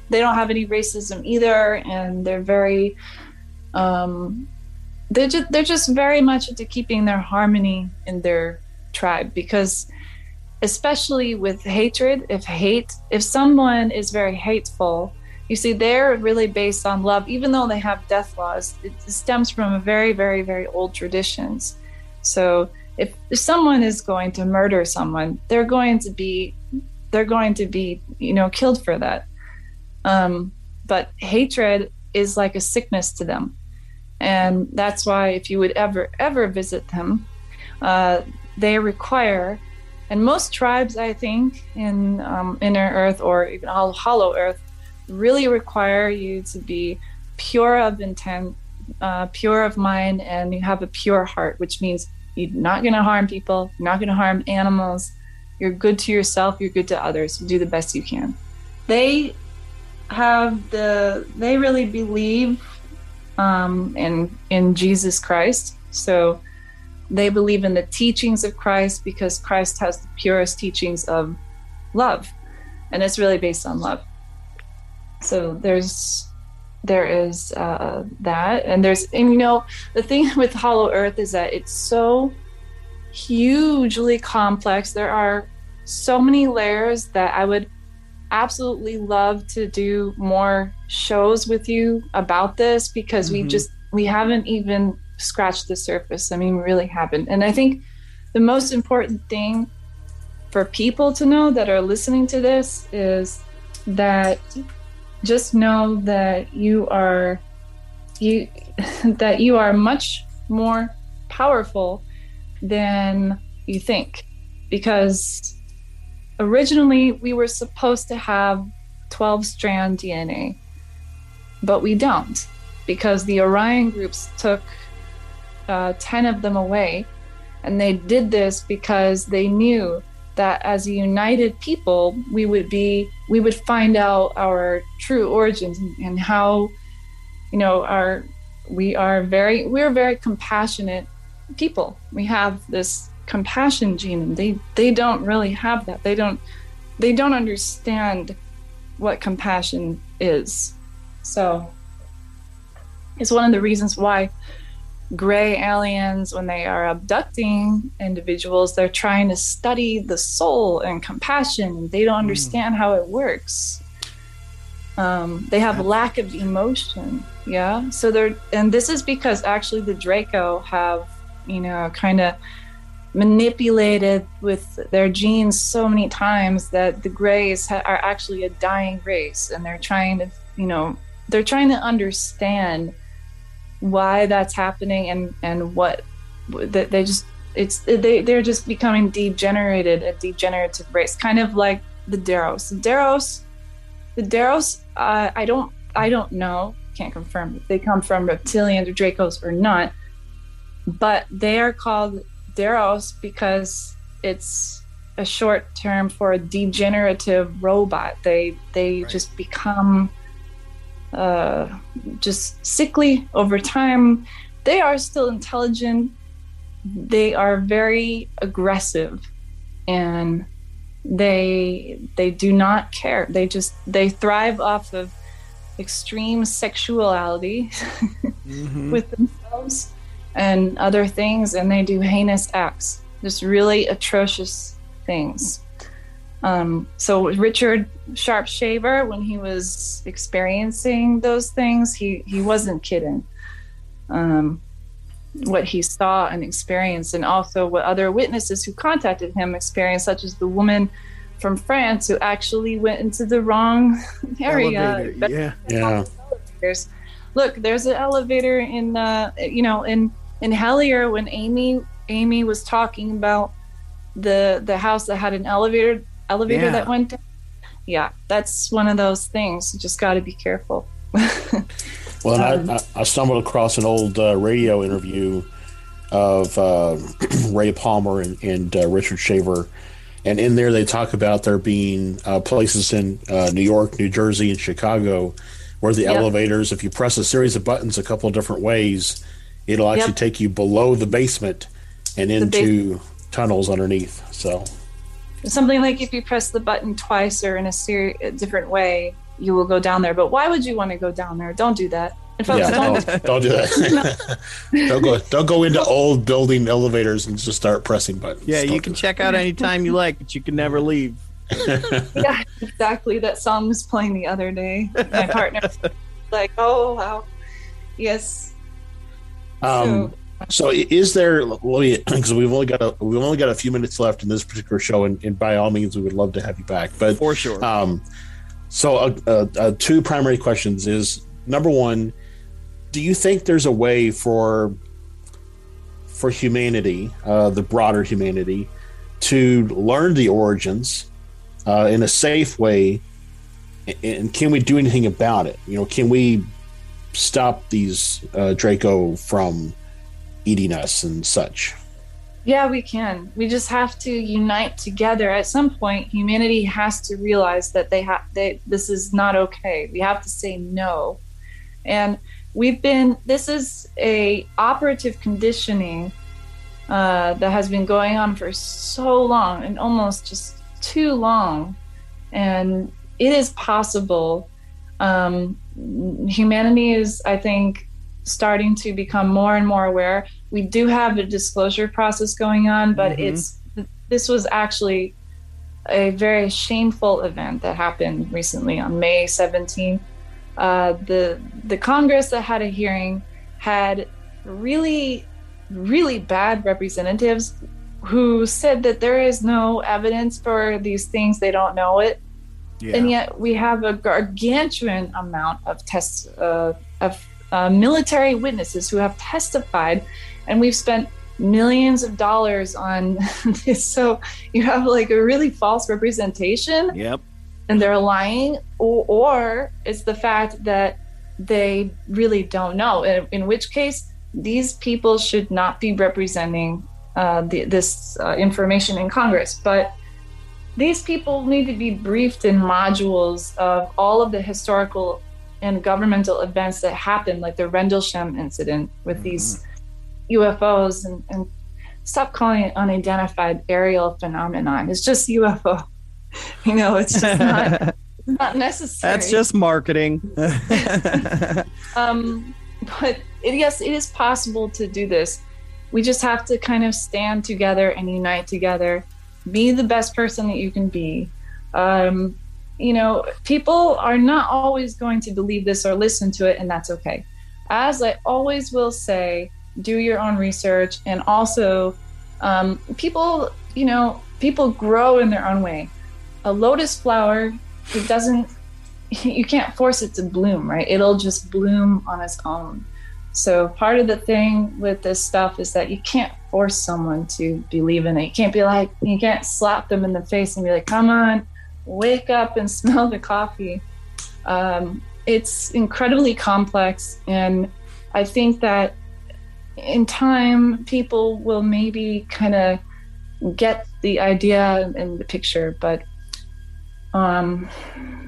They don't have any racism either and they're very um, they're just they're just very much into keeping their harmony in their tribe because especially with hatred if hate if someone is very hateful you see they're really based on love even though they have death laws. It stems from very very very old traditions. So if, if someone is going to murder someone they're going to be they're going to be you know killed for that. Um, but hatred is like a sickness to them. And that's why if you would ever ever visit them uh, they require and most tribes i think in um, inner earth or even hollow earth really require you to be pure of intent uh, pure of mind and you have a pure heart which means you're not going to harm people you're not going to harm animals you're good to yourself you're good to others do the best you can they have the they really believe um, in in Jesus Christ. So they believe in the teachings of Christ because Christ has the purest teachings of love, and it's really based on love. So there's there is uh, that, and there's and you know the thing with Hollow Earth is that it's so hugely complex. There are so many layers that I would absolutely love to do more shows with you about this because mm-hmm. we just we haven't even scratched the surface. I mean, we really haven't. And I think the most important thing for people to know that are listening to this is that just know that you are you that you are much more powerful than you think because originally we were supposed to have 12 strand DNA, but we don't because the Orion groups took uh, 10 of them away. And they did this because they knew that as a united people, we would be, we would find out our true origins and how, you know, our, we are very, we're very compassionate people. We have this compassion gene and they they don't really have that they don't they don't understand what compassion is so it's one of the reasons why gray aliens when they are abducting individuals they're trying to study the soul and compassion they don't hmm. understand mm. how it works um, they have lack of emotion yeah so they're and this is because actually the draco have you know kind of manipulated with their genes so many times that the grays ha- are actually a dying race and they're trying to you know they're trying to understand why that's happening and and what that they just it's they they're just becoming degenerated a degenerative race kind of like the Deros the Deros the Deros uh, I don't I don't know can't confirm if they come from reptilians or Dracos or not but they are called Deros because it's a short term for a degenerative robot. They they right. just become uh, just sickly over time. They are still intelligent. They are very aggressive, and they they do not care. They just they thrive off of extreme sexuality mm-hmm. with themselves and other things, and they do heinous acts, just really atrocious things. Um, so Richard Sharpe Shaver, when he was experiencing those things, he he wasn't kidding. Um, what he saw and experienced, and also what other witnesses who contacted him experienced, such as the woman from France who actually went into the wrong area. Yeah, yeah. Look, there's an elevator in, uh, you know, in in Hellier when Amy Amy was talking about the the house that had an elevator elevator yeah. that went down. Yeah, that's one of those things. You just got to be careful. well, um, I, I, stumbled across an old uh, radio interview of uh, Ray Palmer and, and uh, Richard Shaver. And in there, they talk about there being uh, places in uh, New York, New Jersey, and Chicago where the Yep. elevators, if you press a series of buttons a couple of different ways, it'll actually Yep. take you below the basement and into tunnels underneath. So, Something like if you press the button twice or in a, seri- a different way, you will go down there. But why would you want to go down there? Don't do that. And folks, yeah, don't. don't, don't do that. don't go. Don't go into old building elevators and just start pressing buttons. Yeah, you Don't can do check out anytime you like, but you can never leave. yeah, exactly. That song was playing the other day. My partner was like, oh, wow. Yes. Um, so, i- is there? Because we've only got a we've only got a few minutes left in this particular show, and, and by all means, we would love to have you back. But For sure. Um, so, uh, uh, uh, two primary questions is number one, do you think there's a way for for humanity, uh, the broader humanity, to learn the origins uh, in a safe way, and can we do anything about it? You know, can we stop these uh, Draco from eating us and such? Yeah, we can. We just have to unite together. At some point, humanity has to realize that they have they this is not okay. We have to say no. And we've been this is a operative conditioning uh, that has been going on for so long and almost just too long. And it is possible. Um, humanity is, I think, starting to become more and more aware we do have a disclosure process going on, but Mhm. it's this was actually a very shameful event that happened recently on May 17th. Uh, the the Congress that had a hearing had really really bad representatives who said that there is no evidence for these things they don't know it yeah. and yet we have a gargantuan amount of tests uh, of uh, military witnesses who have testified and we've spent millions of dollars on this. So you have like a really false representation. Yep. and they're lying or, or it's the fact that they really don't know. In, in which case these people should not be representing uh, the, this uh, information in congress. But these people need to be briefed in modules of all of the historical and governmental events that happened like the rendlesham incident with these ufos and, and stop calling it unidentified aerial phenomenon it's just ufo you know it's just not not necessary. That's just marketing. Um, but it, yes, it is possible to do this. We just have to kind of stand together and unite together. Be the best person that you can be. Um, you know, people are not always going to believe this or listen to it, and that's okay. As I always will say, do your own research, and also, um, people, you know, people grow in their own way. A lotus flower, it doesn't you can't force it to bloom, right? It'll just bloom on its own. So part of the thing with this stuff is that you can't force someone to believe in it. You can't be like, you can't slap them in the face and be like, come on, wake up and smell the coffee. Um, it's incredibly complex. And I think that in time, people will maybe kind of get the idea and the picture. But um,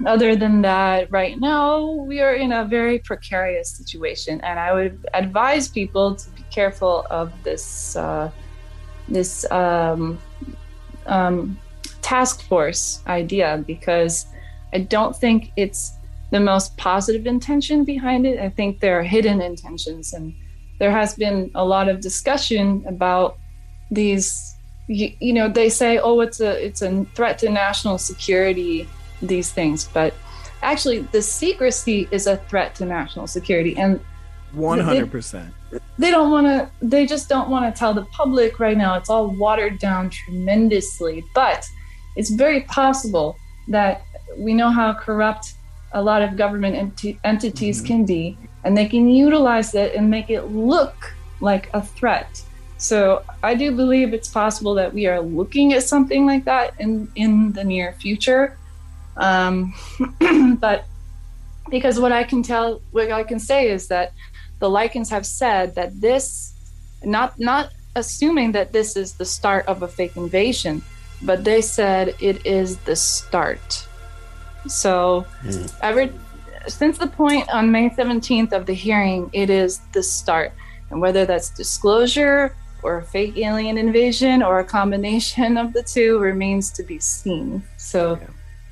other than that, right now we are in a very precarious situation, and I would advise people to be careful of this uh, this um, um, task force idea because I don't think it's the most positive intention behind it. I think there are hidden intentions, and there has been a lot of discussion about these. You, you know, they say, "Oh, it's a it's a threat to national security." These things, but actually, the secrecy is a threat to national security, and One hundred percent. they don't want to they just don't want to tell the public right now it's all watered down tremendously but it's very possible that we know how corrupt a lot of government enti- entities can be and they can utilize it and make it look like a threat. So i do believe it's possible that we are looking at something like that in in the near future. Um, but because what i can tell what i can say is that the Lycans have said that this not not assuming that this is the start of a fake invasion, but they said it is the start. So Mm. ever since the point on May 17th of the hearing, it is the start. And whether that's disclosure or a fake alien invasion or a combination of the two remains to be seen. So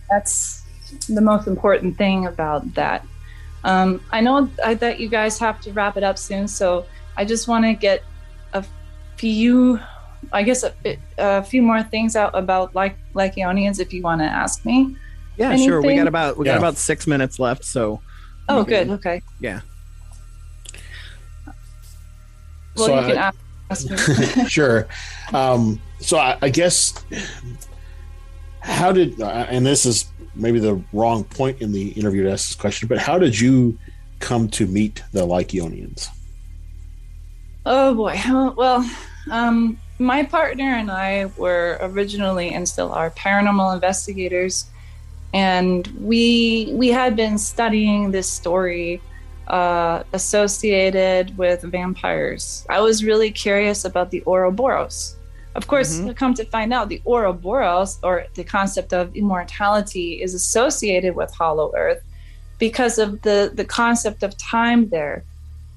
that's the most important thing about that. Um, I know that you guys have to wrap it up soon, so I just want to get a few, I guess, a, a few more things out about like Lycaonians if you want to ask me. Yeah, sure. We got about we got about six minutes left, so Oh, Okay. good. Okay. Yeah. Well, So you can I- ask, ask me. sure. Um, so I, I guess how did uh, and this is maybe the wrong point in the interview to ask this question, but how did you come to meet the Lycaonians? Oh boy. Well, um, my partner and I were originally and still are paranormal investigators, and we we had been studying this story uh, associated with vampires. I was really curious about the Ouroboros. Of course, Mhm. come to find out, the Ouroboros, or the concept of immortality, is associated with Hollow Earth because of the the concept of time there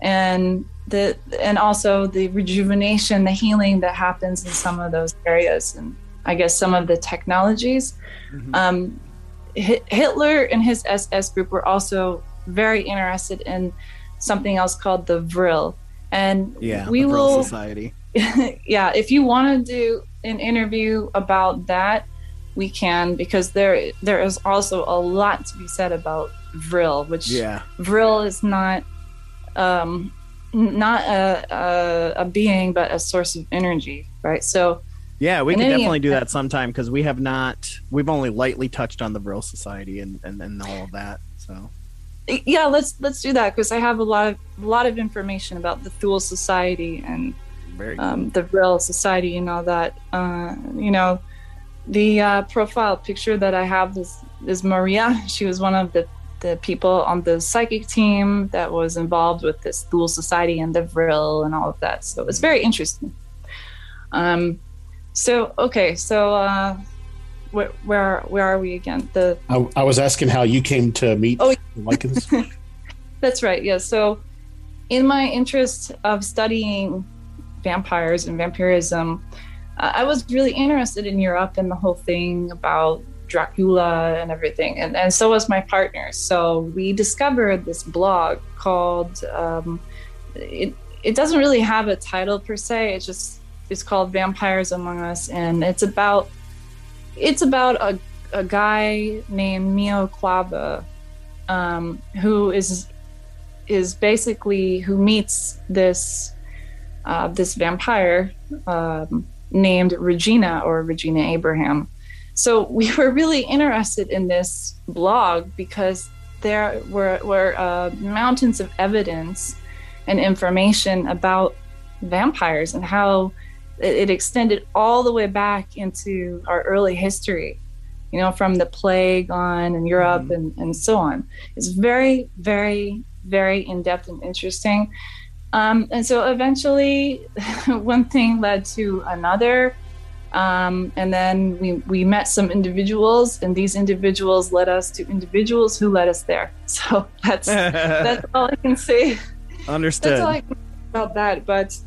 and the and also the rejuvenation the healing that happens in some of those areas and i guess some of the technologies Mhm. um, Hi- hitler and his ss group were also very interested in something else called the vril and yeah, we will Society. yeah if you want to do an interview about that we can because there there is also a lot to be said about vril which Yeah, Vril is not um not a, a a being but a source of energy, right? So yeah, we can definitely do that sometime because we have not. We've only lightly touched on the Vril Society and, and and all of that. So yeah, let's let's do that because I have a lot of a lot of information about the Thule Society and very cool. um, the Vril Society and all that. Uh, you know, the uh, profile picture that I have is is Maria. She was one of the the people on the psychic team that was involved with this Thule Society and the Vril and all of that. So it's very interesting. Um, so okay, so uh, where where where are we again? The I, I was asking how you came to meet Oh, Lycans. That's right. Yeah. So, in my interest of studying vampires and vampirism, uh, I was really interested in Europe and the whole thing about Dracula and everything, and and so was my partner. So we discovered this blog called. Um, it it doesn't really have a title per se. It's just it's called Vampires Among Us, and it's about it's about a a guy named Mio Quaba, um, who is is basically who meets this uh, this vampire um, named Regina or Regina Abraham. So we were really interested in this blog because there were were uh, mountains of evidence and information about vampires and how it, extended all the way back into our early history. You know, from the plague on in Europe Mhm. and, and so on. It's very, very, very in depth and interesting. Um, and so eventually, one thing led to another. Um, and then we, we met some individuals, and these individuals led us to individuals who led us there. So that's that's all I can say. Understood. That's all I can say about that. But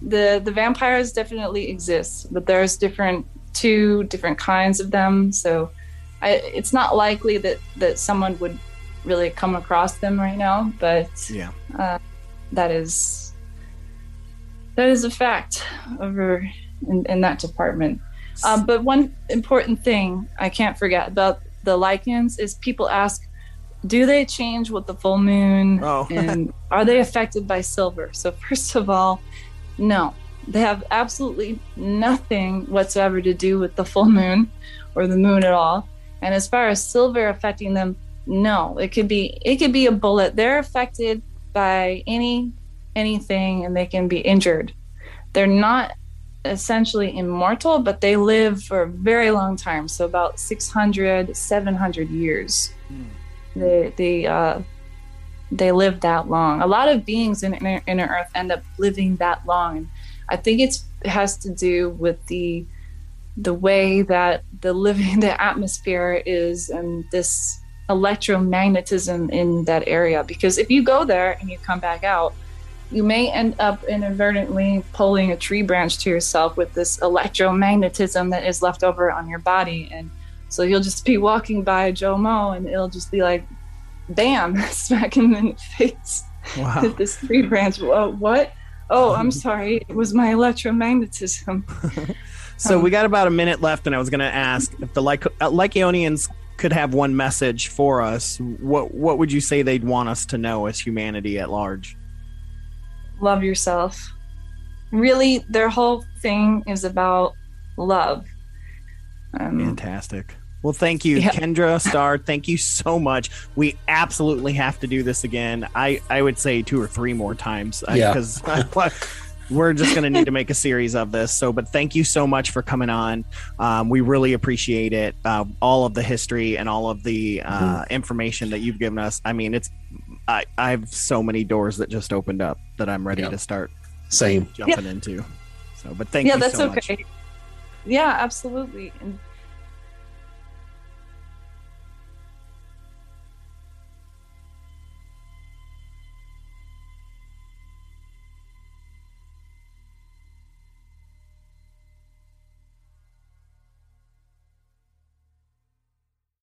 the the vampires definitely exist, but there's different two different kinds of them. So I, it's not likely that that someone would really come across them right now. But yeah. that is that is a fact over in, in that department. Um, but one important thing I can't forget about the Lycans is people ask, do they change with the full moon? Oh. and are they affected by silver? So first of all, no, they have absolutely nothing whatsoever to do with the full moon or the moon at all. And as far as silver affecting them, no, it could be it could be a bullet. They're affected by any anything and they can be injured. They're not essentially immortal, but they live for a very long time. So about 600, 700 years. They they uh they live that long. A lot of beings in inner, inner earth end up living that long. I think it's it has to do with the the way that the living the atmosphere is and this electromagnetism in that area because if you go there and you come back out you may end up inadvertently pulling a tree branch to yourself with this electromagnetism that is left over on your body and so you'll just be walking by Joe Mo and it'll just be like bam smack him in the face Wow. with this tree branch Whoa, what oh i'm sorry it was my electromagnetism So we got about a minute left, and I was going to ask if the Lyc- uh, Lycaonians could have one message for us. What what would you say they'd want us to know as humanity at large? Love yourself. Really, their whole thing is about love. Um, Fantastic. Well, thank you, Yeah. Kendra Star. Thank you so much. We absolutely have to do this again. I I would say two or three more times Yeah. because we're just going to need to make a series of this. So, but thank you so much for coming on. Um, we really appreciate it. Uh, all of the history and all of the uh, Mm-hmm. information that you've given us. I mean, it's I I have so many doors that just opened up that I'm ready Yeah. to start Same. jumping into. So, but thank yeah, you that's so much. okay. Yeah, absolutely. And